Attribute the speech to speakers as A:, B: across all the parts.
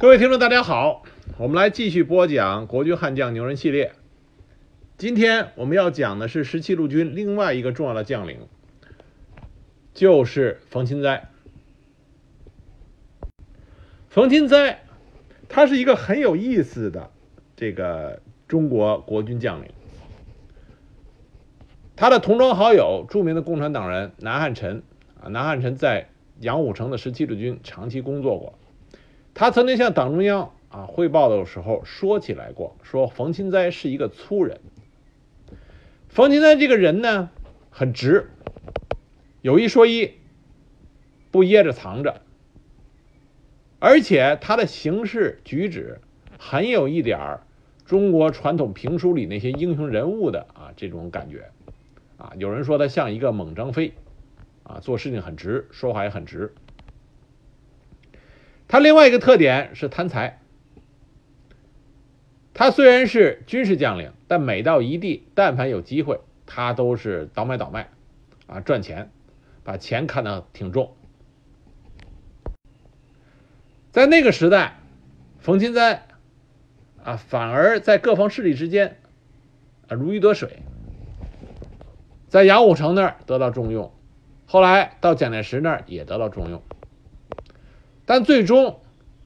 A: 各位听众，大家好，我们来继续播讲国军悍将牛人系列。今天我们要讲的是十七路军另外一个重要的将领，就是冯钦哉。冯钦哉，他是一个很有意思的这个中国国军将领。他的同窗好友，著名的共产党人南汉宸啊，南汉宸在杨虎城的十七路军长期工作过。他曾经向党中央啊汇报的时候说起来过，说冯钦哉是一个粗人。冯钦哉这个人呢，很直，有一说一，不掖着藏着，而且他的行事举止很有一点儿中国传统评书里那些英雄人物的啊这种感觉，啊，有人说他像一个猛张飞，啊，做事情很直，说话也很直。他另外一个特点是贪财。他虽然是军事将领，但每到一地，但凡有机会，他都是倒买倒卖，啊，赚钱，把钱看得挺重。在那个时代，冯钦哉啊，反而在各方势力之间啊如鱼得水，在杨虎城那儿得到重用，后来到蒋介石那儿也得到重用。但最终，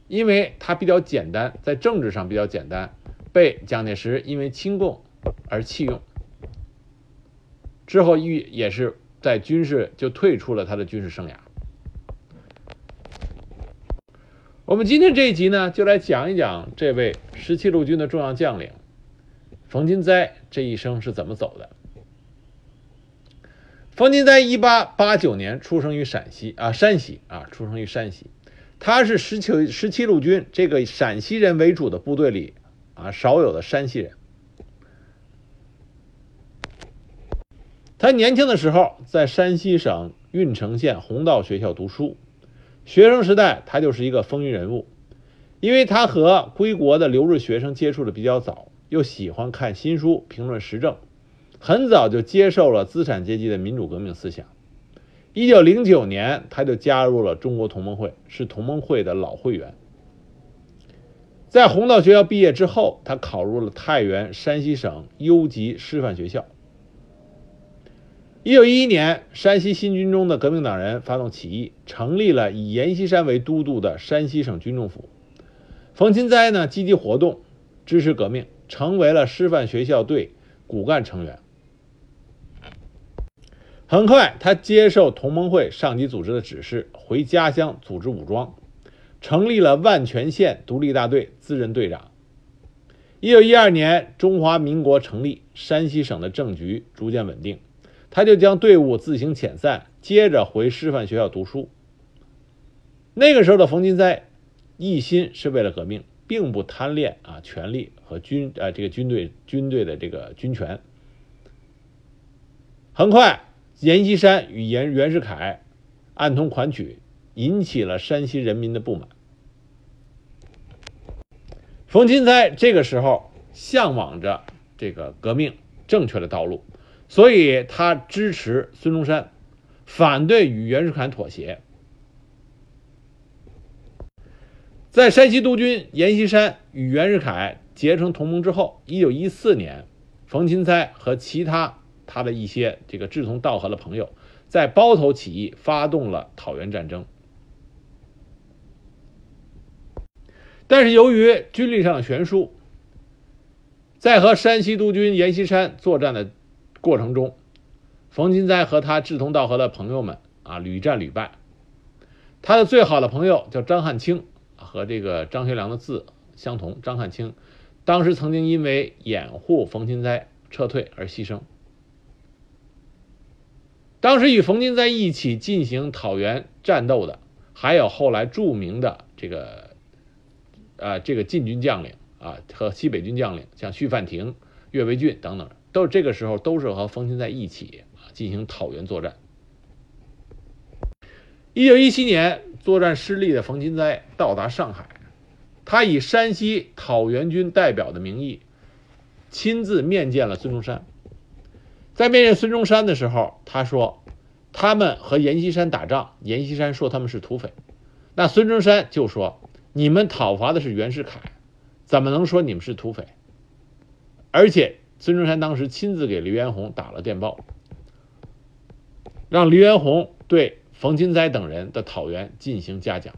A: 因为他比较简单，在政治上比较简单，被蒋介石因为亲共而弃用。之后，亦也是在军事就退出了他的军事生涯。我们今天这一集呢，就来讲一讲这位十七路军的重要将领冯金斋这一生是怎么走的。冯金斋一八八九年出生于陕西啊，山西啊，出生于山西。他是十七十七路军这个陕西人为主的部队里啊少有的山西人。他年轻的时候在山西省运城县弘道学校读书，学生时代他就是一个风云人物，因为他和归国的留日学生接触的比较早，又喜欢看新书评论时政，很早就接受了资产阶级的民主革命思想。一九零九年，他就加入了中国同盟会，是同盟会的老会员。在弘道学校毕业之后，他考入了太原山西省优级师范学校。一九一一年，山西新军中的革命党人发动起义，成立了以阎锡山为都督的山西省军政府。冯钦哉呢，积极活动，支持革命，成为了师范学校队骨干成员。很快，他接受同盟会上级组织的指示，回家乡组织武装，成立了万全县独立大队，自任队长。一九一二年，中华民国成立，山西省的政局逐渐稳定，他就将队伍自行遣散，接着回师范学校读书。那个时候的冯金斋，一心是为了革命，并不贪恋啊权力和军啊这个军队军队的这个军权。很快。阎锡山与袁袁世凯暗通款曲，引起了山西人民的不满。冯钦哉这个时候向往着这个革命正确的道路，所以他支持孙中山，反对与袁世凯妥协。在山西督军阎锡山与袁世凯结成同盟之后，一九一四年，冯钦哉和其他。他的一些这个志同道合的朋友，在包头起义发动了讨袁战争，但是由于军力上的悬殊，在和山西督军阎锡山作战的过程中，冯钦哉和他志同道合的朋友们啊屡战屡败。他的最好的朋友叫张汉卿，和这个张学良的字相同。张汉卿当时曾经因为掩护冯钦哉撤退而牺牲。当时与冯钦哉一起进行讨袁战斗的，还有后来著名的这个，啊，这个禁军将领啊和西北军将领，像徐范庭、岳维俊等等，都这个时候都是和冯钦哉一起啊进行讨袁作战。一九一七年，作战失利的冯钦哉到达上海，他以山西讨袁军代表的名义，亲自面见了孙中山。在面对孙中山的时候，他说：“他们和阎锡山打仗，阎锡山说他们是土匪。”那孙中山就说：“你们讨伐的是袁世凯，怎么能说你们是土匪？而且孙中山当时亲自给黎元洪打了电报，让黎元洪对冯金斋等人的讨袁进行嘉奖。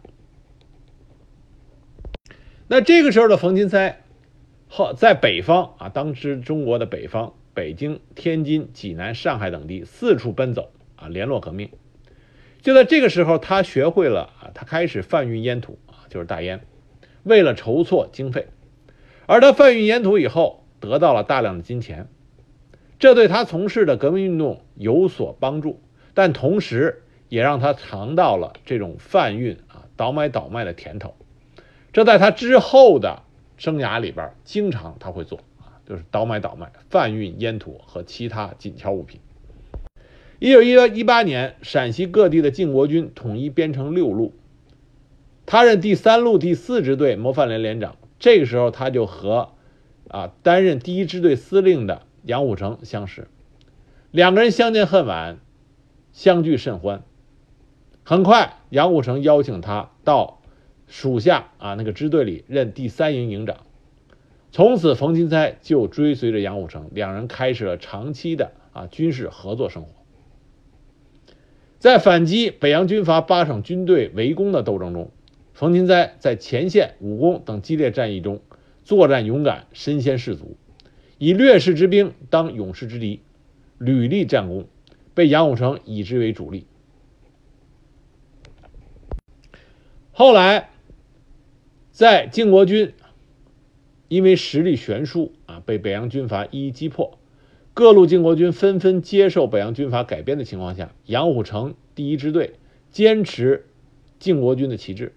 A: 那这个时候的冯金斋，后在北方啊，当时中国的北方，北京、天津、济南、上海等地四处奔走啊，联络革命。就在这个时候，他学会了啊，他开始贩运烟土啊，就是大烟，为了筹措经费。而他贩运烟土以后，得到了大量的金钱，这对他从事的革命运动有所帮助，但同时也让他尝到了这种贩运啊、倒买倒卖的甜头。这在他之后的生涯里边，经常他会做，就是倒买倒卖、贩运烟土和其他紧俏物品。一九一八年，陕西各地的靖国军统一编成六路，他任第三路第四支队模范连连长。这个时候，他就和啊担任第一支队司令的杨虎城相识，两个人相见恨晚，相聚甚欢。很快，杨虎城邀请他到。属下啊，那个支队里任第三营营长，从此冯金钗就追随着杨虎城，两人开始了长期的啊军事合作生活。在反击北洋军阀八省军队围攻的斗争中，冯金钗在前线、武功等激烈战役中作战勇敢，身先士卒，以劣势之兵当勇士之敌，屡立战功，被杨虎城以之为主力。后来。在靖国军因为实力悬殊啊，被北洋军阀一一击破，各路靖国军纷纷接受北洋军阀改编的情况下，杨虎城第一支队坚持靖国军的旗帜，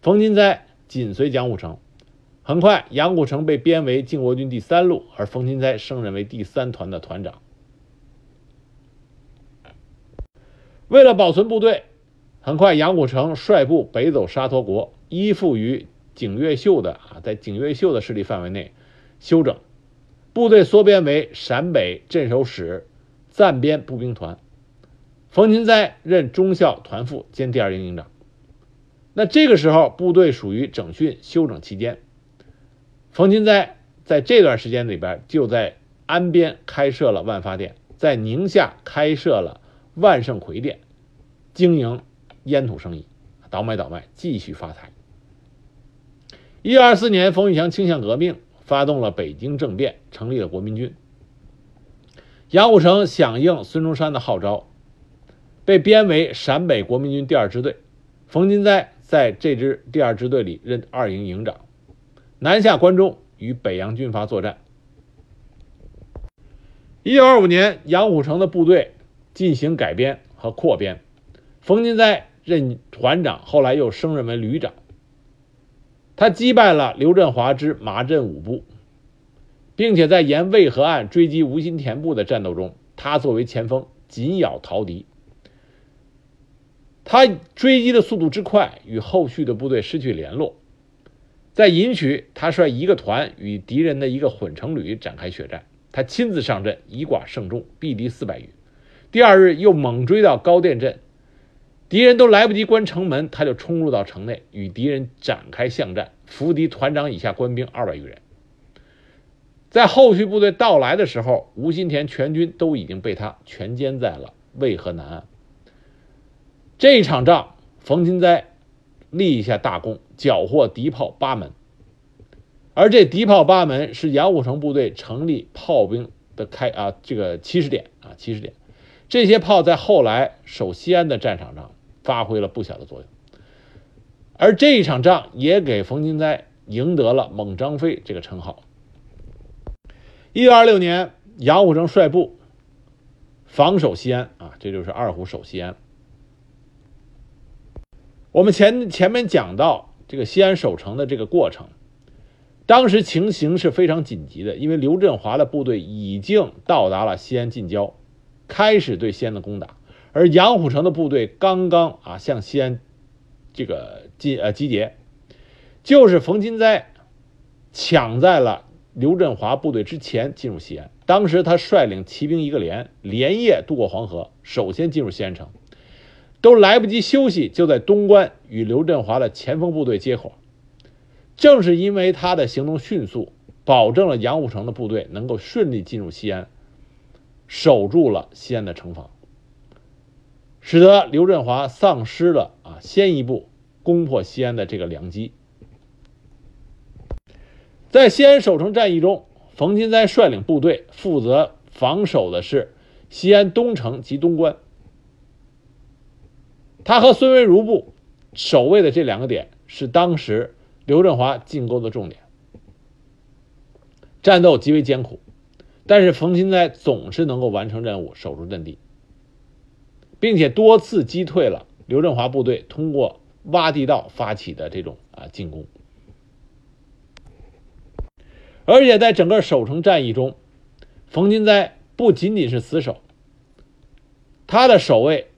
A: 冯金斋紧随杨虎城。很快，杨虎城被编为靖国军第三路，而冯金斋升任为第三团的团长。为了保存部队，很快杨虎城率部北走沙陀国。依附于景岳秀的啊，在景岳秀的势力范围内休整，部队缩编为陕北镇守使暂编步兵团，冯金斋任中校团副兼第二营营长。那这个时候部队属于整训休整期间，冯金斋在这段时间里边就在安边开设了万发店，在宁夏开设了万盛奎店，经营烟土生意，倒买倒卖，继续发财。一九二四年，冯玉祥倾向革命，发动了北京政变，成立了国民军。杨虎城响应孙中山的号召，被编为陕北国民军第二支队。冯金斋在这支第二支队里任二营营长，南下关中，与北洋军阀作战。一九二五年，杨虎城的部队进行改编和扩编，冯金斋任团长，后来又升任为旅长。他击败了刘振华之马镇五部，并且在沿渭河岸追击吴新田部的战斗中，他作为前锋紧咬逃敌。他追击的速度之快，与后续的部队失去联络。在银渠，他率一个团与敌人的一个混成旅展开血战，他亲自上阵，以寡胜众，毙敌四百余。第二日又猛追到高店镇。敌人都来不及关城门，他就冲入到城内，与敌人展开巷战，俘敌团长以下官兵二百余人。在后续部队到来的时候，吴新田全军都已经被他全歼在了渭河南岸。这一场仗，冯金斋立下大功，缴获敌炮八门。而这敌炮八门是杨虎城部队成立炮兵的开啊这个起始点啊起始点。这些炮在后来守西安的战场上。发挥了不小的作用，而这一场仗也给冯金斋赢得了“猛张飞”这个称号。一九二六年，杨虎城率部防守西安啊，这就是二虎守西安。我们前前面讲到这个西安守城的这个过程，当时情形是非常紧急的，因为刘振华的部队已经到达了西安近郊，开始对西安的攻打。而杨虎城的部队刚刚啊向西安这个集呃集结，就是冯金斋抢在了刘振华部队之前进入西安。当时他率领骑兵一个连，连夜渡过黄河，首先进入西安城，都来不及休息，就在东关与刘振华的前锋部队接火。正是因为他的行动迅速，保证了杨虎城的部队能够顺利进入西安，守住了西安的城防，使得刘振华丧失了啊先一步攻破西安的这个良机。在西安守城战役中，冯金斋率领部队负责防守的是西安东城及东关。他和孙维如部守卫的这两个点是当时刘振华进攻的重点，战斗极为艰苦，但是冯金斋总是能够完成任务，守住阵地，并且多次击退了刘振华部队通过挖地道发起的这种啊进攻。而且在整个守城战役中，冯金斋不仅仅是死守，他的守卫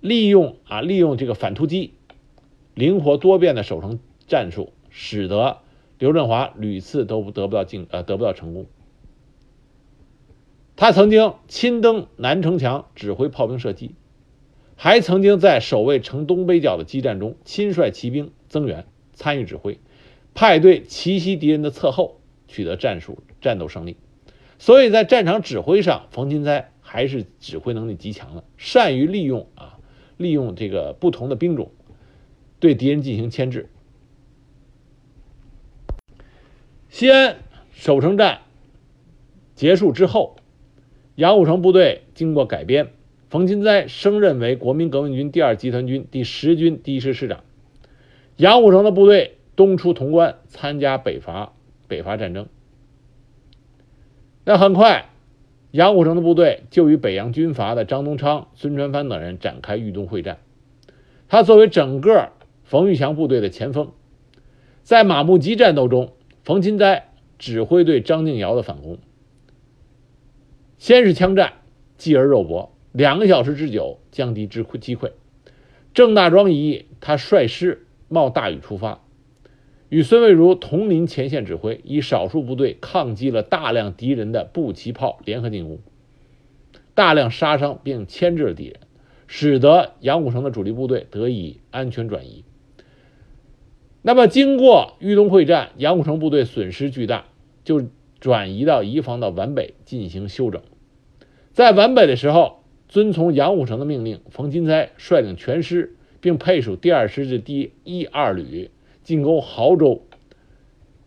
A: 利用啊利用这个反突击，灵活多变的守城战术，使得刘振华屡次都得不到进呃得不到成功。他曾经亲登南城墙指挥炮兵射击，还曾经在守卫城东北角的激战中亲率骑兵增援参与指挥，派队奇袭敌人的侧后。取得战术战斗胜利，所以在战场指挥上，冯金斋还是指挥能力极强的，善于利用啊，利用这个不同的兵种，对敌人进行牵制。西安守城战结束之后，杨虎城部队经过改编，冯金斋升任为国民革命军第二集团军第十军第一师师长，杨虎城的部队东出潼关，参加北伐。北伐战争，那很快，杨虎城的部队就与北洋军阀的张宗昌、孙传芳等人展开豫东会战。他作为整个冯玉祥部队的前锋，在马木集战斗中，冯金斋指挥对张敬尧的反攻。先是枪战，继而肉搏，两个小时之久，将敌之溃击溃。郑大庄一役，他率师冒大雨出发。与孙蔚如同临前线指挥，以少数部队抗击了大量敌人的步骑炮联合进攻，大量杀伤并牵制了敌人，使得杨虎城的主力部队得以安全转移。那么，经过豫东会战，杨虎城部队损失巨大，就转移到移防到皖北进行休整。在皖北的时候，遵从杨虎城的命令，冯金斋率领全师，并配属第二师的第一二旅。进攻亳州，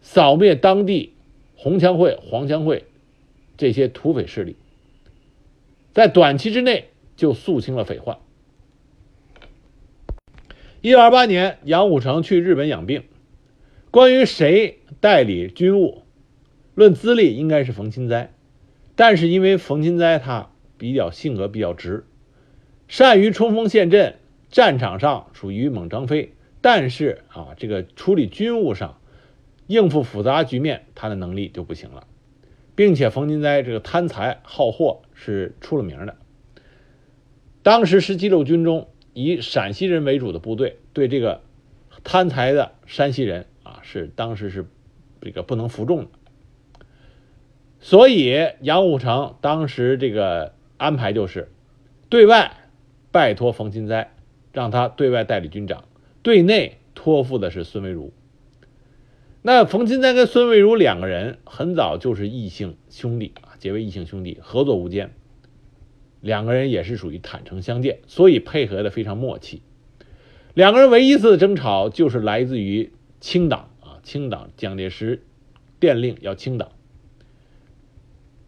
A: 扫灭当地红枪会、黄枪会这些土匪势力，在短期之内就肃清了匪患。一九二八年，杨虎城去日本养病，关于谁代理军务，论资历应该是冯钦哉，但是因为冯钦哉他比较性格比较直，善于冲锋陷阵，战场上属于猛张飞。但是啊，这个处理军务上，应付复杂局面，他的能力就不行了，并且冯金哉这个贪财好货是出了名的。当时十七路军中以陕西人为主的部队，对这个贪财的山西人啊，是当时是这个不能服众的。所以杨虎城当时这个安排就是，对外拜托冯金斋，让他对外代理军长。对内托付的是孙维如。那冯金斋跟孙维如两个人很早就是异姓兄弟啊，结为异姓兄弟，合作无间。两个人也是属于坦诚相见，所以配合的非常默契。两个人唯一一次争吵就是来自于清党啊，清党蒋介石电令要清党。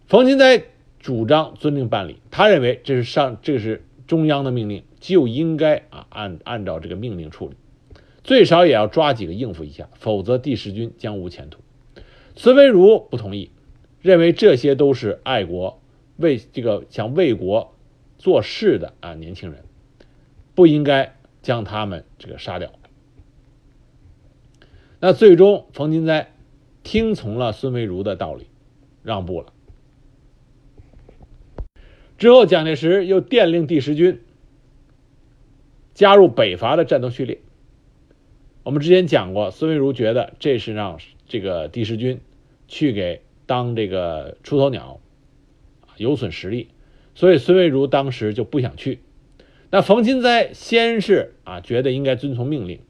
A: 冯金斋主张遵令办理，他认为这是上这是中央的命令，就应该啊按按照这个命令处理。最少也要抓几个应付一下，否则第十军将无前途。孙维如不同意，认为这些都是爱国、为这个想为国做事的啊年轻人，不应该将他们这个杀掉。那最终，冯金斋听从了孙维如的道理，让步了。之后，蒋介石又电令第十军加入北伐的战斗序列。我们之前讲过，孙维如觉得这是让这个第十军去给当这个出头鸟，有损实力，所以孙维如当时就不想去。那冯金斋先是啊觉得应该遵从命令，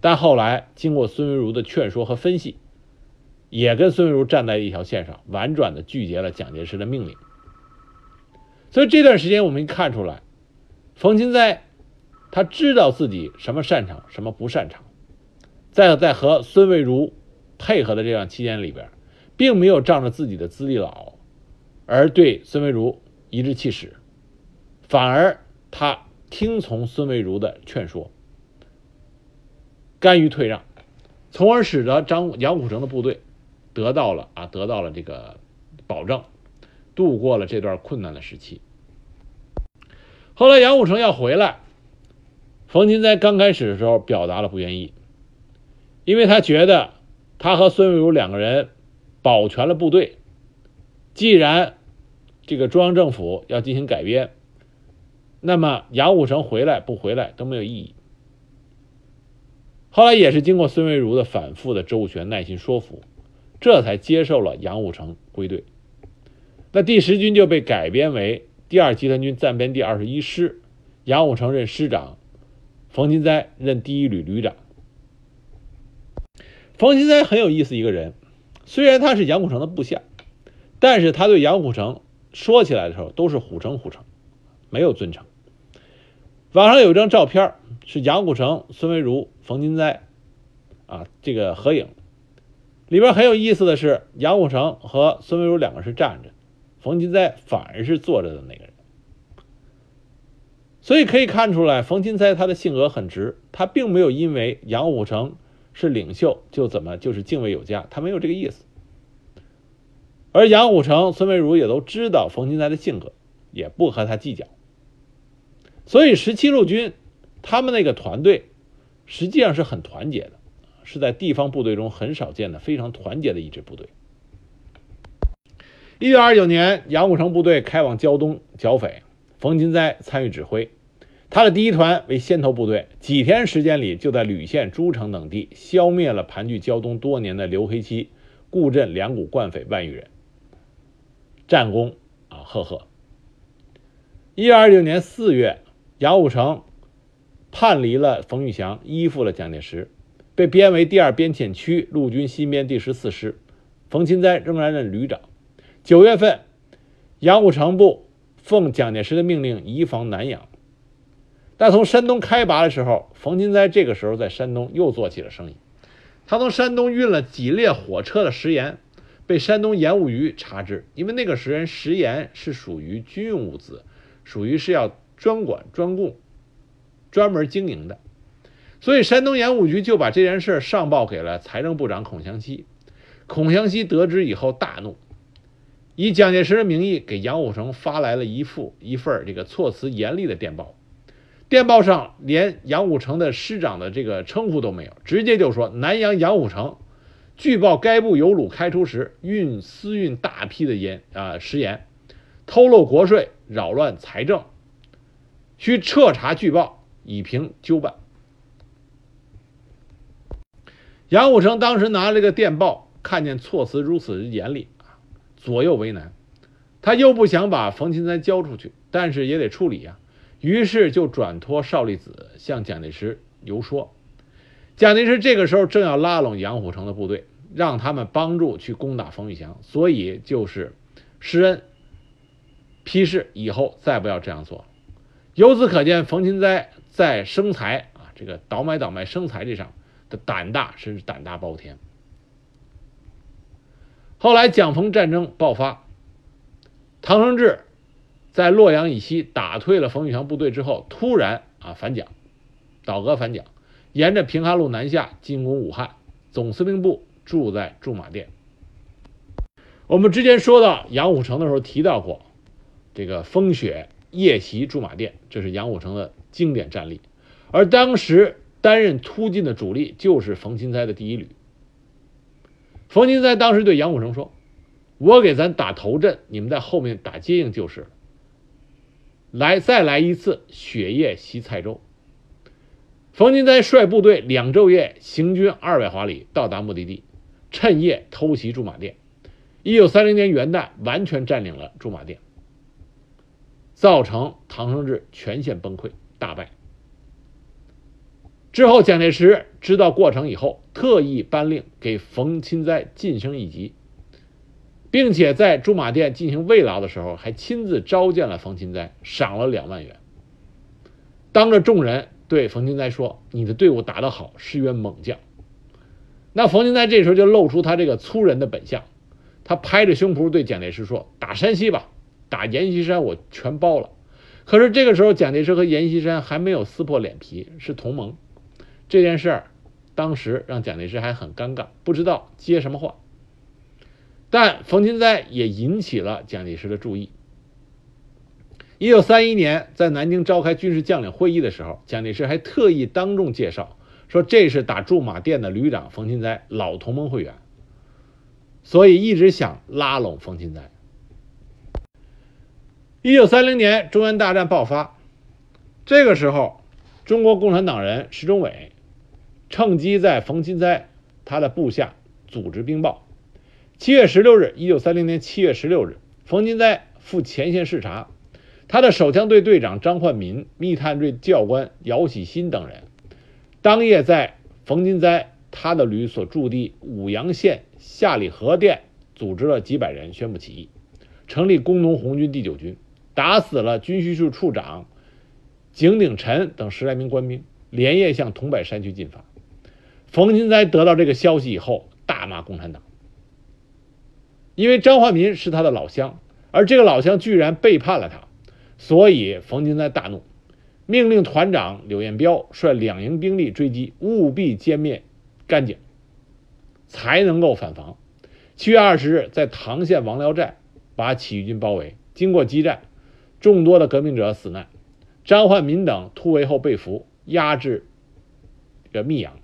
A: 但后来经过孙维如的劝说和分析，也跟孙维如站在一条线上，婉转的拒绝了蒋介石的命令。所以这段时间我们看出来，冯金斋他知道自己什么擅长，什么不擅长，在在和孙维如配合的这段期间里边，并没有仗着自己的资历老而对孙维如颐指气使，反而他听从孙维如的劝说。甘于退让，从而使得张杨虎城的部队得到了啊，得到了这个保证，度过了这段困难的时期。后来杨虎城要回来，冯金斋刚开始的时候表达了不愿意，因为他觉得他和孙维如两个人保全了部队，既然这个中央政府要进行改编，那么杨虎城回来不回来都没有意义。后来也是经过孙维如的反复的周旋、耐心说服，这才接受了杨虎城归队。那第十军就被改编为第二集团军暂编第二十一师，杨虎城任师长，冯金斋任第一旅旅长。冯金斋很有意思一个人，虽然他是杨虎城的部下，但是他对杨虎城说起来的时候都是虎城虎城，没有尊称。网上有一张照片，是杨虎城、孙维如、冯金斋，啊，这个合影。里边很有意思的是，杨虎城和孙维如两个是站着，冯金斋反而是坐着的那个人。所以可以看出来，冯金斋他的性格很直，他并没有因为杨虎城是领袖就怎么就是敬畏有加，他没有这个意思。而杨虎城、孙维如也都知道冯金斋的性格，也不和他计较。所以，十七路军他们那个团队实际上是很团结的，是在地方部队中很少见的非常团结的一支部队。一九二九年，杨虎城部队开往胶东剿匪，冯金斋参与指挥，他的第一团为先头部队，几天时间里就在吕县、诸城等地消灭了盘踞胶东多年的刘黑七、固镇两股惯匪万余人，战功啊赫赫。一九二九年四月。杨虎城叛离了冯玉祥，依附了蒋介石，被编为第二边遣区陆军新编第十四师。冯金斋仍然任旅长。九月份，杨虎城部奉蒋介石的命令移防南阳。但从山东开拔的时候，冯金斋这个时候在山东又做起了生意。他从山东运了几列火车的食盐，被山东盐务局查知，因为那个时人食盐是属于军用物资，属于是要。专管专供、专门经营的，所以山东盐务局就把这件事上报给了财政部长孔祥熙。孔祥熙得知以后大怒，以蒋介石的名义给杨虎城发来了一副一份这个措辞严厉的电报。电报上连杨虎城的师长的这个称呼都没有，直接就说南阳杨虎城，据报该部有鲁开出时运私运大批的盐啊食盐，偷漏国税，扰乱财政。需彻查据报，以平纠办。杨虎城当时拿了个电报，看见措辞如此严厉，左右为难。他又不想把冯金山交出去，但是也得处理呀，于是就转托邵力子向蒋介石游说。蒋介石这个时候正要拉拢杨虎城的部队，让他们帮助去攻打冯玉祥，所以就是施恩批示以后再不要这样做。由此可见，冯金斋在生财啊，这个倒买倒卖生财这上的胆大，甚至胆大包天。后来蒋冯战争爆发，唐生智在洛阳以西打退了冯玉祥部队之后，突然啊反蒋，倒戈反蒋，沿着平汉路南下进攻武汉，总司令部住在驻马店。我们之前说到杨虎城的时候提到过，这个风雪。夜袭驻马店，这是杨虎城的经典战例。而当时担任突进的主力就是冯金斋的第一旅。冯金斋当时对杨虎城说：“我给咱打头阵，你们在后面打接应就是了。来，再来一次雪夜袭蔡州。”冯金斋率部队两昼夜行军二百华里，到达目的地，趁夜偷袭驻马店。一九三零年元旦，完全占领了驻马店。造成唐生智全线崩溃大败。之后，蒋介石知道过程以后，特意颁令给冯钦哉晋升一级，并且在驻马店进行慰劳的时候，还亲自召见了冯钦哉，赏了两万元。当着众人对冯钦哉说：“你的队伍打得好，是员猛将。”那冯钦哉这时候就露出他这个粗人的本相，他拍着胸脯对蒋介石说：“打山西吧，打阎锡山我全包了。”可是这个时候，蒋介石和阎锡山还没有撕破脸皮，是同盟。这件事，当时让蒋介石还很尴尬，不知道接什么话。但冯钦哉也引起了蒋介石的注意。一九三一年，在南京召开军事将领会议的时候，蒋介石还特意当众介绍说：“这是打驻马店的旅长冯钦哉，老同盟会员。”所以一直想拉拢冯钦哉。一九三零年，中原大战爆发，这个时候，中国共产党人石中伟趁机在冯钦哉他的部下组织兵报。七月十六日，一九三零年七月十六日，冯钦哉赴前线视察。他的手枪队队长张焕民、密探队教官姚喜新等人，当夜在冯金哉他的旅所驻地武阳县下里河店组织了几百人，宣布起义，成立工农红军第九军，打死了军需处处长井鼎臣等十来名官兵，连夜向桐柏山区进发。冯金哉得到这个消息以后，大骂共产党，因为张焕民是他的老乡，而这个老乡居然背叛了他。所以，冯金哉大怒，命令团长柳彦彪率两营兵力追击，务必歼灭甘井，才能够反防。七月二十日，在唐县王寮寨把起义军包围，经过激战，众多的革命者死难，张焕民等突围后被俘，押至这密阳。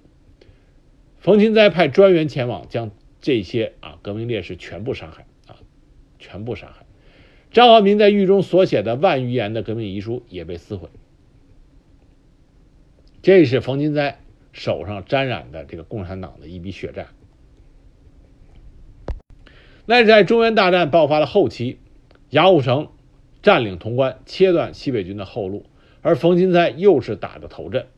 A: 冯钦哉派专员前往，将这些啊革命烈士全部杀害啊，全部杀害。张华民在狱中所写的万余言的革命遗书也被撕毁。这是冯钦哉手上沾染的这个共产党的一笔血债。那是在中原大战爆发的后期，杨虎城占领潼关，切断西北军的后路，而冯钦哉又是打的头阵。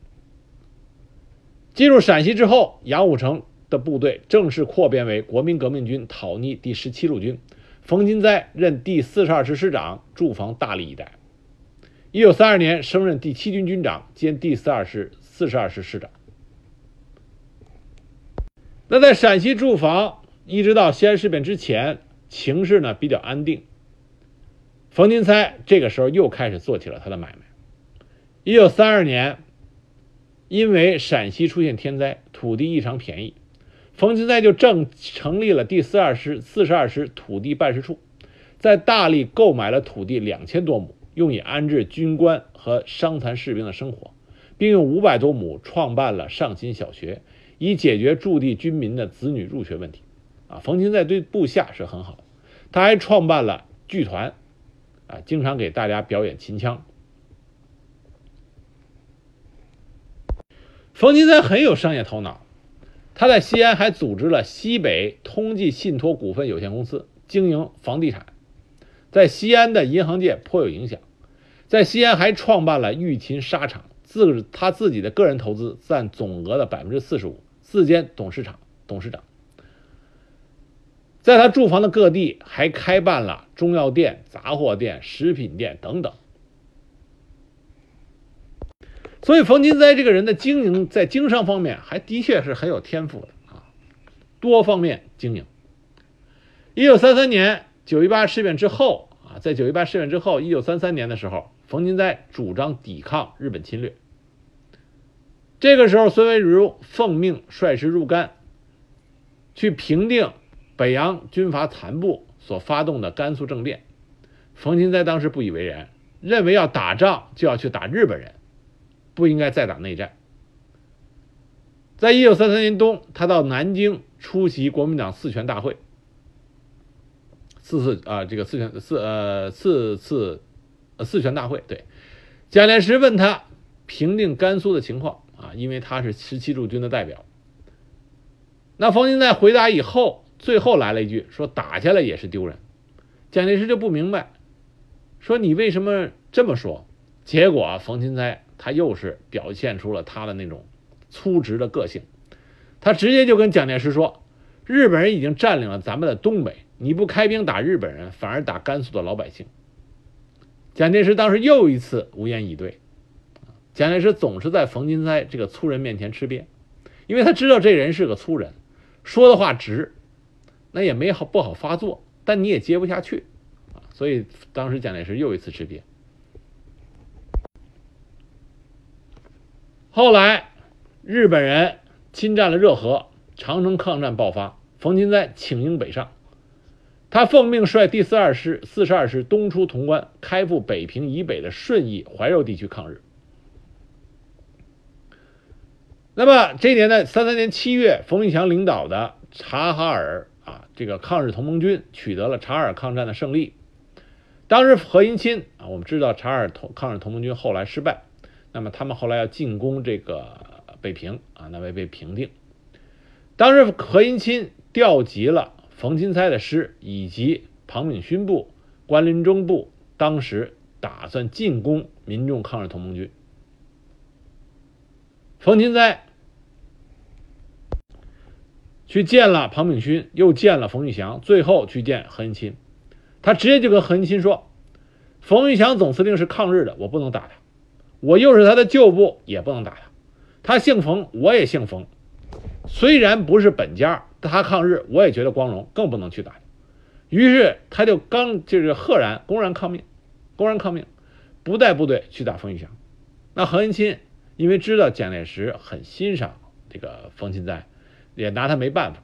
A: 进入陕西之后，杨虎城的部队正式扩编为国民革命军讨逆第十七路军。冯金斋任第四十二师师长，驻防大荔一带。一九三二年升任第七军军长兼第四二师四十二师师长。那在陕西驻防一直到西安事变之前，情势呢比较安定。冯金哉这个时候又开始做起了他的买卖。一九三二年，因为陕西出现天灾，土地异常便宜。冯金哉就正成立了第四二师四十二师土地办事处，在大力购买了土地两千多亩，用以安置军官和伤残士兵的生活，并用五百多亩创办了上新小学，以解决驻地军民的子女入学问题。啊，冯金哉对部下是很好，他还创办了剧团，啊，经常给大家表演秦腔。冯金哉很有商业头脑。他在西安还组织了西北通济信托股份有限公司，经营房地产，在西安的银行界颇有影响。在西安还创办了玉琴纱厂，自他自己的个人投资占总额的百分之四十五，自兼董事长。董事长在他住房的各地还开办了中药店、杂货店、食品店等等。所以，冯金哉这个人的经营，在经商方面还的确是很有天赋的啊，多方面经营。一九三三年九一八事变之后啊，在九一八事变之后，一九三三年的时候，冯金哉主张抵抗日本侵略。这个时候，孙维如奉命率师入甘，去平定北洋军阀残部所发动的甘肃政变。冯金哉当时不以为然，认为要打仗就要去打日本人。不应该再打内战。在一九三三年冬，他到南京出席国民党四全大会，四次啊，这个四全四呃四次四全大会。对，蒋介石问他平定甘肃的情况啊，因为他是十七路军的代表。那冯金在回答以后，最后来了一句说：“打下来也是丢人。”蒋介石就不明白，说你为什么这么说？结果冯金哉他又是表现出了他的那种粗直的个性。他直接就跟蒋介石说：“日本人已经占领了咱们的东北，你不开兵打日本人，反而打甘肃的老百姓。”蒋介石当时又一次无言以对。蒋介石总是在冯金斋这个粗人面前吃瘪，因为他知道这人是个粗人，说的话直，那也没好不好发作，但你也接不下去啊。所以当时蒋介石又一次吃瘪。后来日本人侵占了热河，长城抗战爆发，冯金斋请缨北上。他奉命率第四二师、四十二师东出潼关，开赴北平以北的顺义、怀柔地区抗日。那么这一年呢，三三年七月，冯玉祥领导的察哈尔啊，这个抗日同盟军取得了察哈尔抗战的胜利。当时何应钦啊，我们知道察尔同抗日同盟军后来失败，那么他们后来要进攻这个北平啊，那未被平定。当时何应钦调集了。冯钦猜的师以及庞炳勋部、关林中部，当时打算进攻民众抗日同盟军。冯钦猜去见了庞炳勋，又见了冯玉祥，最后去见何应钦。他直接就跟何应钦说：“冯玉祥总司令是抗日的，我不能打他；我又是他的旧部，也不能打他。他姓冯，我也姓冯，虽然不是本家。”他抗日，我也觉得光荣，更不能去打。于是他就刚就是赫然公然抗命，公然抗命，不带部队去打冯玉祥。那何应钦因为知道蒋介石很欣赏这个冯钦哉，也拿他没办法。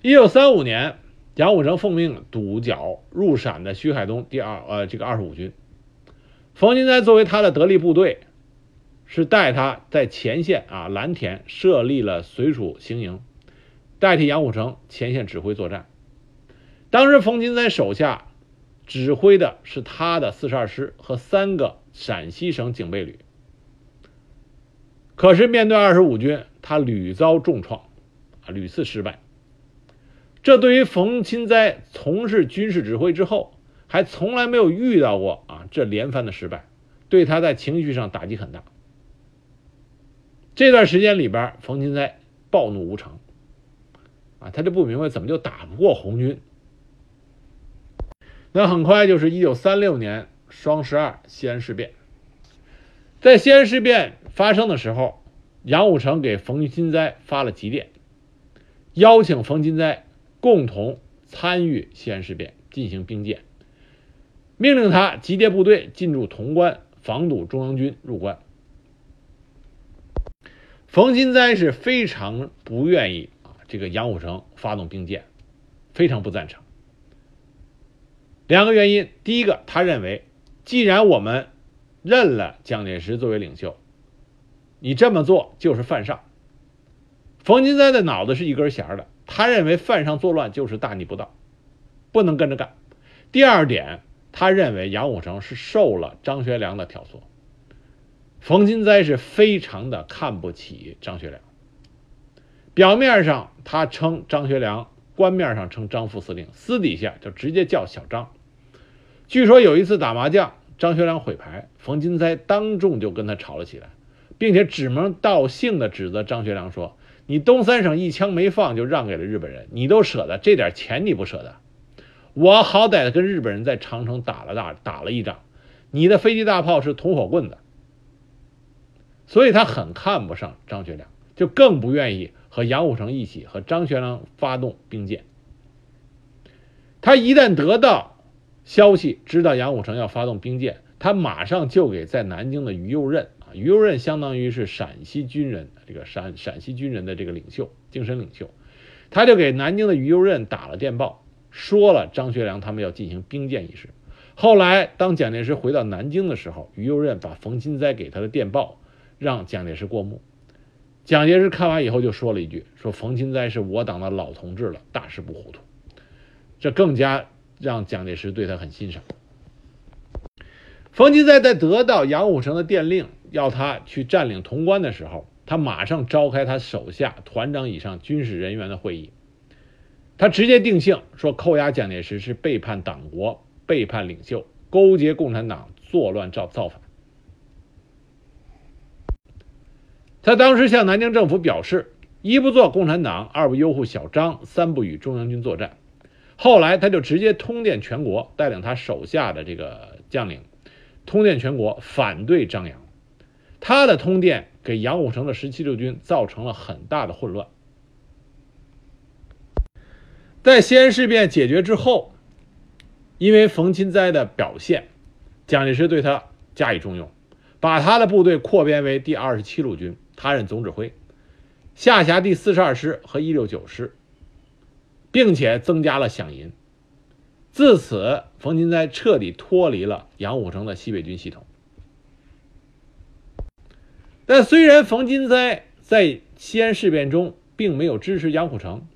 A: 一九三五年，杨虎城奉命堵剿入陕的徐海东第二呃这个二十五军，冯钦哉作为他的得力部队。是带他在前线啊蓝田设立了绥署行营，代替杨虎城前线指挥作战。当时冯金在手下指挥的是他的四十二师和三个陕西省警备旅。可是面对二十五军，他屡遭重创，啊屡次失败。这对于冯钦哉从事军事指挥之后，还从来没有遇到过啊这连番的失败，对他在情绪上打击很大。这段时间里边，冯钦哉暴怒无常，啊，他就不明白怎么就打不过红军。那很快就是一九三六年双十二西安事变，在西安事变发生的时候，杨虎城给冯钦哉发了急电，邀请冯钦哉共同参与西安事变，进行兵谏，命令他集结部队进驻潼关，防堵中央军入关。冯金斋是非常不愿意啊，这个杨虎城发动兵谏，非常不赞成。两个原因，第一个，他认为，既然我们认了蒋介石作为领袖，你这么做就是犯上。冯金斋的脑子是一根弦的，他认为犯上作乱就是大逆不道，不能跟着干。第二点，他认为杨虎城是受了张学良的挑唆。冯金斋是非常的看不起张学良，表面上他称张学良，官面上称张副司令，私底下就直接叫小张。据说有一次打麻将，张学良毁牌，冯金斋当众就跟他吵了起来，并且指名道姓的指责张学良说：“你东三省一枪没放就让给了日本人，你都舍得这点钱你不舍得？我好歹跟日本人在长城打了打打了一仗，你的飞机大炮是铜火棍子。”所以他很看不上张学良，就更不愿意和杨虎城一起和张学良发动兵谏。他一旦得到消息，知道杨虎城要发动兵谏，他马上就给在南京的于右任啊，于右任相当于是陕西军人，这个陕陕西军人的这个领袖，精神领袖，他就给南京的于右任打了电报，说了张学良他们要进行兵谏一事。后来当蒋介石回到南京的时候，于右任把冯钦哉给他的电报。让蒋介石过目，蒋介石看完以后就说了一句：“说冯钦哉是我党的老同志了，大事不糊涂。”这更加让蒋介石对他很欣赏。冯钦哉在得到杨虎城的电令，要他去占领潼关的时候，他马上召开他手下团长以上军事人员的会议，他直接定性说，扣押蒋介石是背叛党国、背叛领袖、勾结共产党作乱造造反。他当时向南京政府表示，一不做共产党，二不拥护小张，三不与中央军作战。后来他就直接通电全国，带领他手下的这个将领通电全国，反对张杨。他的通电给杨虎城的十七路军造成了很大的混乱。在西安事变解决之后，因为冯钦哉的表现，蒋介石对他加以重用，把他的部队扩编为第二十七路军，他任总指挥，下辖第四十二师和一六九师，并且增加了饷银。自此，冯钦哉彻底脱离了杨虎城的西北军系统。但虽然冯金哉在西安事变中并没有支持杨虎城，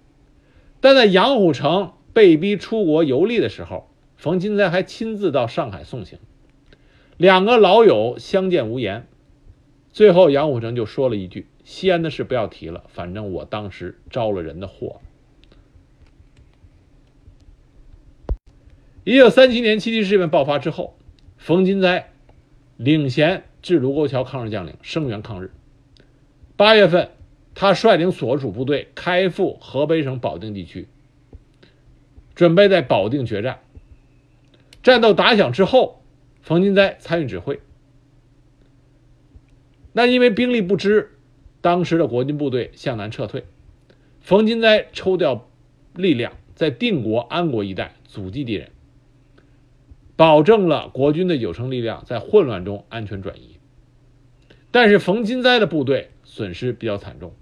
A: 但在杨虎城被逼出国游历的时候，冯金哉还亲自到上海送行。两个老友相见无言，最后杨虎城就说了一句：“西安的事不要提了，反正我当时招了人的祸。”一九三七年七七事变爆发之后，冯金哉领衔。至卢沟桥抗日将领声援抗日。八月份，他率领所属部队开赴河北省保定地区，准备在保定决战。战斗打响之后，冯金哉参与指挥。那因为兵力不支，当时的国军部队向南撤退，冯金哉抽调力量在定国、安国一带阻击敌人，保证了国军的有生力量在混乱中安全转移。但是冯金哉的部队损失比较惨重，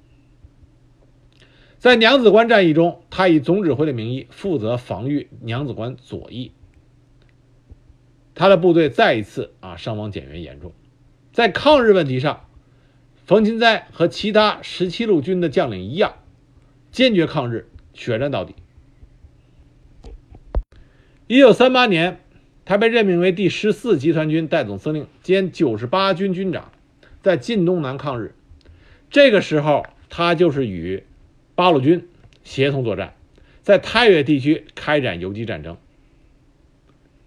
A: 在娘子关战役中，他以总指挥的名义负责防御娘子关左翼，他的部队再一次啊伤亡减员严重。在抗日问题上，冯金哉和其他十七路军的将领一样，坚决抗日，血战到底。一九三八年，他被任命为第十四集团军代总司令兼九十八军军长。在晋东南抗日，这个时候他就是与八路军协同作战，在太原地区开展游击战争。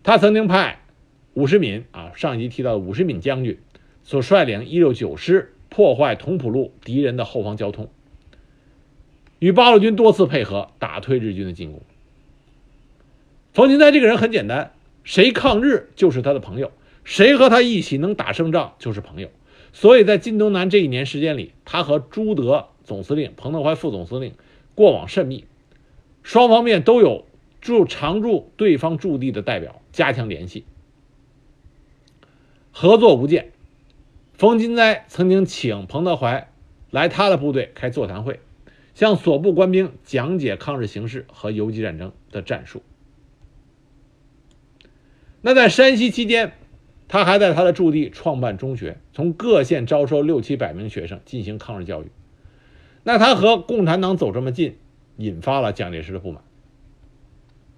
A: 他曾经派武世敏啊，上一集提到的武世敏将军所率领一六九师破坏同蒲路敌人的后方交通，与八路军多次配合，打退日军的进攻。冯金哉这个人很简单，谁抗日就是他的朋友，谁和他一起能打胜仗就是朋友。所以在晋东南这一年时间里，他和朱德总司令、彭德怀副总司令过往甚密，双方面都有驻常驻对方驻地的代表，加强联系，合作无间。冯金斋曾经请彭德怀来他的部队开座谈会，向所部官兵讲解抗日形势和游击战争的战术。那在山西期间。他还在他的驻地创办中学，从各县招收六七百名学生进行抗日教育。那他和共产党走这么近，引发了蒋介石的不满。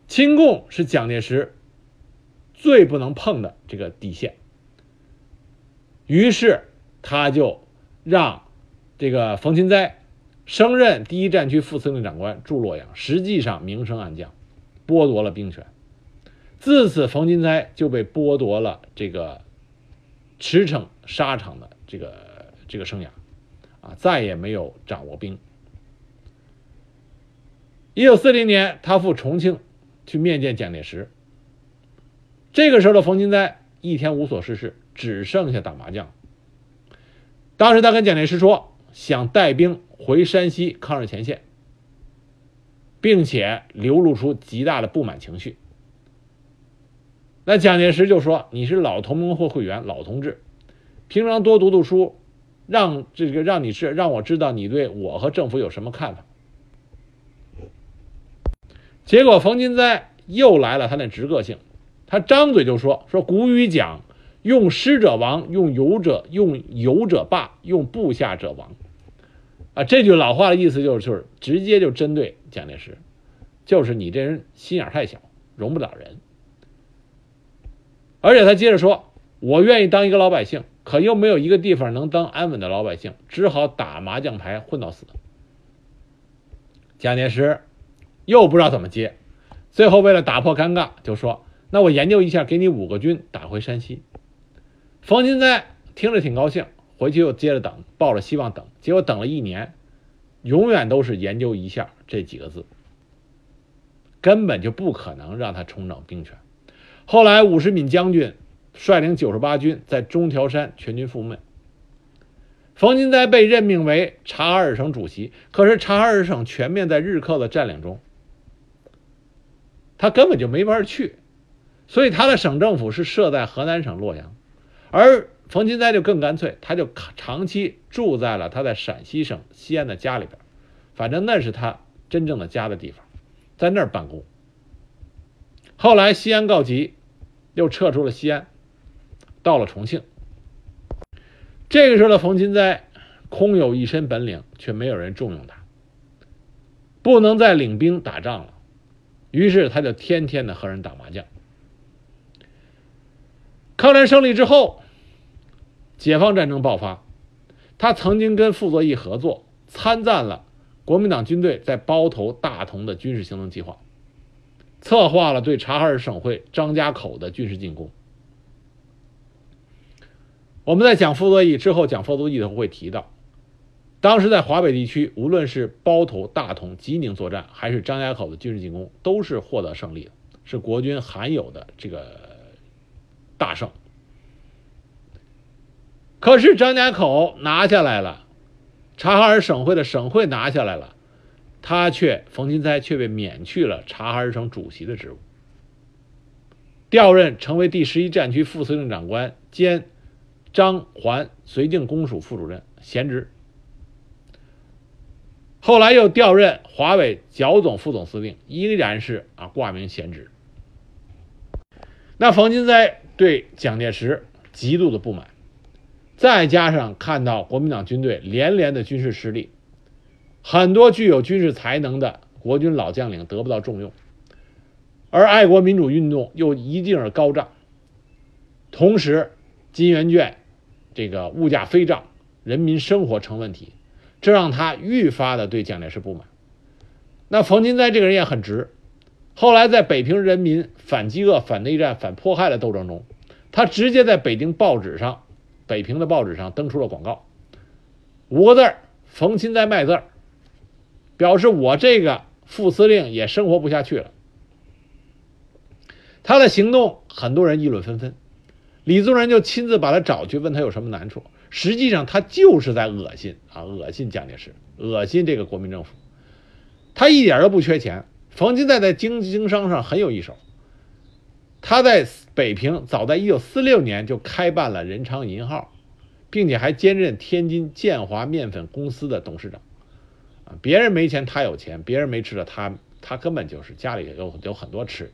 A: 亲共是蒋介石最不能碰的这个底线，于是他就让这个冯钦哉升任第一战区副司令长官驻洛阳，实际上明升暗降，剥夺了兵权。自此，冯金斋就被剥夺了这个驰骋沙场的这个这个生涯，啊，再也没有掌握兵。一九四零年，他赴重庆去面见蒋介石。这个时候的冯金斋一天无所事事，只剩下打麻将。当时他跟蒋介石说，想带兵回山西抗日前线，并且流露出极大的不满情绪。那蒋介石就说：“你是老同盟会会员，老同志，平常多读读书，让这个让你是让我知道你对我和政府有什么看法。”结果冯金斋又来了，他那直个性，他张嘴就说：“说古语讲，用师者亡，用友者用友者霸，用部下者亡。”啊，这句老话的意思就是就是直接就针对蒋介石，就是你这人心眼太小，容不了人。而且他接着说：“我愿意当一个老百姓，可又没有一个地方能当安稳的老百姓，只好打麻将牌混到死。”蒋介石又不知道怎么接，最后为了打破尴尬，就说：“那我研究一下，给你五个军打回山西。”冯金斋听着挺高兴，回去又接着等，抱着希望等，结果等了一年，永远都是研究一下这几个字，根本就不可能让他重整兵权。后来，武十敏将军率领九十八军在中条山全军覆没。冯金斋被任命为察哈尔省主席，可是察哈尔省全面在日寇的占领中，他根本就没法去，所以他的省政府是设在河南省洛阳，而冯金斋就更干脆，他就长期住在了他在陕西省西安的家里边，反正那是他真正的家的地方，在那儿办公。后来西安告急。又撤出了西安，到了重庆。这个时候的冯金斋空有一身本领，却没有人重用他，不能再领兵打仗了。于是他就天天的和人打麻将。抗战胜利之后，解放战争爆发，他曾经跟傅作义合作，参赞了国民党军队在包头、大同的军事行动计划。策划了对察哈尔省会张家口的军事进攻。我们在讲傅作义之后，讲傅作义的时候会提到，当时在华北地区，无论是包头、大同、吉宁作战，还是张家口的军事进攻，都是获得胜利，是国军罕有的这个大胜。可是张家口拿下来了，察哈尔省会的省会拿下来了。他却冯金斋却被免去了察哈尔省主席的职务，调任成为第十一战区副司令长官兼张环绥靖公署副主任，闲职。后来又调任华北剿总副总司令，依然是啊挂名闲职。那冯金斋对蒋介石极度的不满，再加上看到国民党军队连连的军事失利。很多具有军事才能的国军老将领得不到重用，而爱国民主运动又一劲儿高涨，同时金圆券这个物价飞涨，人民生活成问题，这让他愈发的对蒋介石不满。那冯金斋这个人也很直，后来在北平人民反饥饿、反内战、反迫害的斗争中，他直接在北京报纸上、北平的报纸上登出了广告，五个字儿：冯金斋卖字儿。表示我这个副司令也生活不下去了。他的行动，很多人议论纷纷。李宗仁就亲自把他找去，问他有什么难处。实际上，他就是在恶心啊，恶心蒋介石，恶心这个国民政府。他一点都不缺钱。冯金在在经经商上很有一手。他在北平早在一九四六年就开办了仁昌银号，并且还兼任天津建华面粉公司的董事长。啊别人没钱，他有钱；别人没吃的，他他根本就是家里有有很多吃的，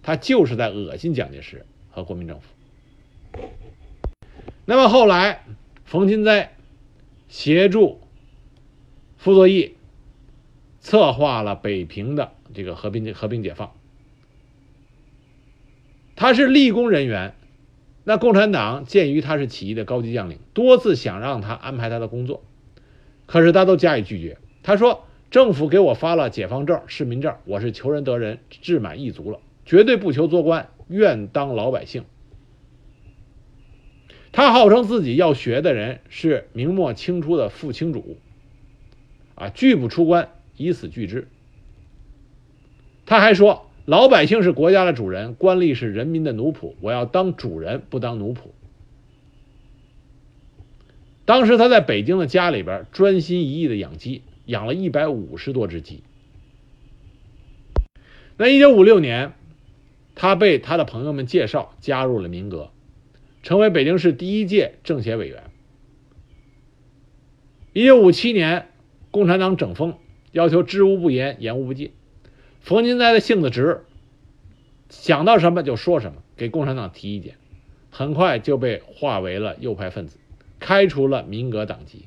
A: 他就是在恶心蒋介石和国民政府。那么后来，冯金斋协助傅作义策划了北平的这个和平和平解放，他是立功人员。那共产党鉴于他是起义的高级将领，多次想让他安排他的工作，可是他都加以拒绝。他说：“政府给我发了解放证、市民证，我是求仁得仁、志满意足了，绝对不求做官，愿当老百姓。”他号称自己要学的人是明末清初的副清主，啊，拒不出关，以死拒之。他还说：“老百姓是国家的主人，官吏是人民的奴仆，我要当主人，不当奴仆。”当时他在北京的家里边专心一意的养鸡。养了一百五十多只鸡。那一九五六年，他被他的朋友们介绍加入了民革，成为北京市第一届政协委员。一九五七年，共产党整风，要求知无不言，言无不尽。冯金斋的性子直，想到什么就说什么，给共产党提意见，很快就被划为了右派分子，开除了民革党籍。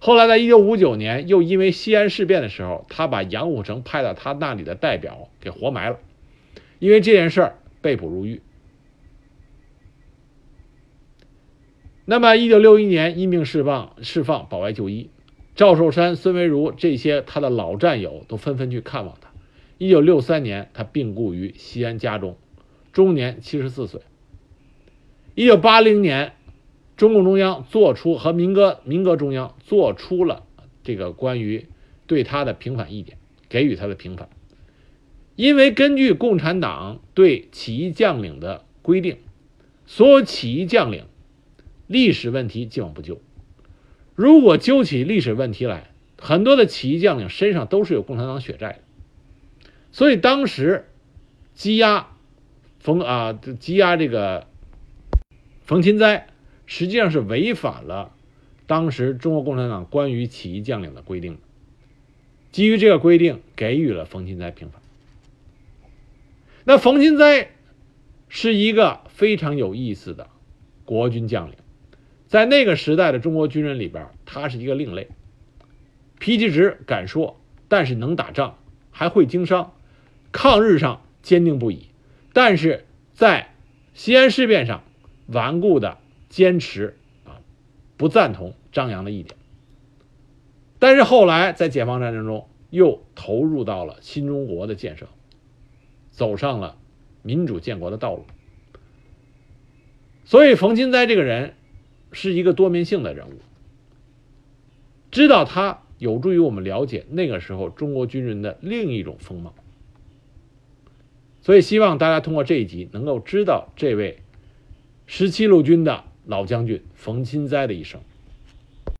A: 后来，在一九五九年，又因为西安事变的时候，他把杨虎城派到他那里的代表给活埋了，因为这件事儿被捕入狱。那么，一九六一年因病释放，释放保外就医，赵寿山、孙维如这些他的老战友都纷纷去看望他。一九六三年，他病故于西安家中，终年七十四岁。一九八零年，中共中央做出和民革民革中央做出了这个关于对他的平反意见，给予他的平反。因为根据共产党对起义将领的规定，所有起义将领历史问题既往不咎。如果揪起历史问题来，很多的起义将领身上都是有共产党血债的。所以当时羁押冯啊羁押这个冯钦哉，实际上是违反了当时中国共产党关于起义将领的规定。基于这个规定，给予了冯钦哉平反。那冯钦哉是一个非常有意思的国军将领，在那个时代的中国军人里边，他是一个另类，脾气直，敢说，但是能打仗，还会经商，抗日上坚定不移，但是在西安事变上顽固的坚持啊，不赞同张扬的意见。但是后来在解放战争中又投入到了新中国的建设。走上了民主建国的道路，所以冯钦哉这个人是一个多面性的人物。知道他有助于我们了解那个时候中国军人的另一种风貌。所以希望大家通过这一集能够知道这位十七路军的老将军冯钦哉的一生。